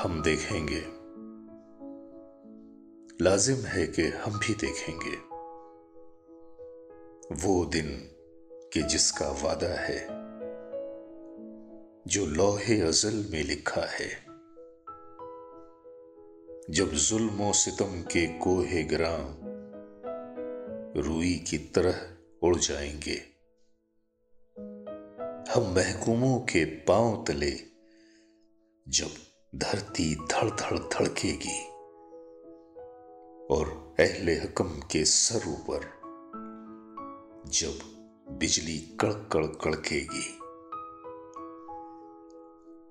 हम देखेंगे। लाजिम है कि हम भी देखेंगे। वो दिन कि जिसका वादा है, जो लोहे अजल में लिखा है। जब जुल्म सितम के कोहे ग्राम रुई की तरह उड़ जाएँगे। हम महकूमों के पाँव तले जब धरती धड़ धड़ धड़केगी। और अहले हकम के सर ऊपर जब बिजली कड़क कड़क कड़केगी।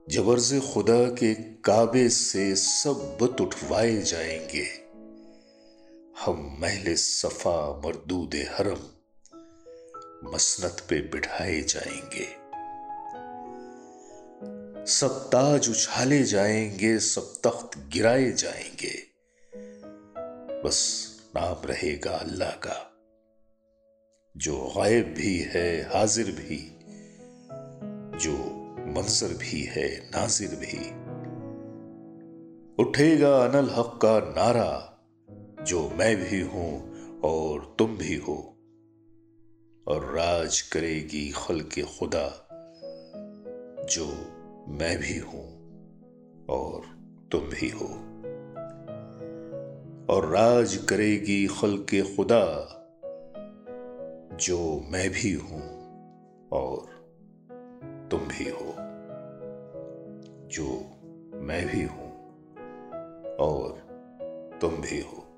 जब अर्ज़ खुदा के काबे से सब बुत उठवाए जाएँगे, हम महल सफ़ा मरदूद हरम मसनत पे बिठाए जाएँगे। सब ताज उछाले जाएँगे, सब तख्त गिराए जाएँगे। बस नाम रहेगा अल्लाह का। जो गायब भी है, हाजिर भी। जो मंजर भी है, नाजिर भी। उठेगा अनल हक का नारा, जो मैं भी हूँ और तुम भी हो। और राज करेगी खल के खुदा, जो मैं भी हूँ और तुम भी हो। और राज करेगी खल के खुदा जो मैं भी हूँ और तुम भी हो, जो मैं भी हूँ और तुम भी हो।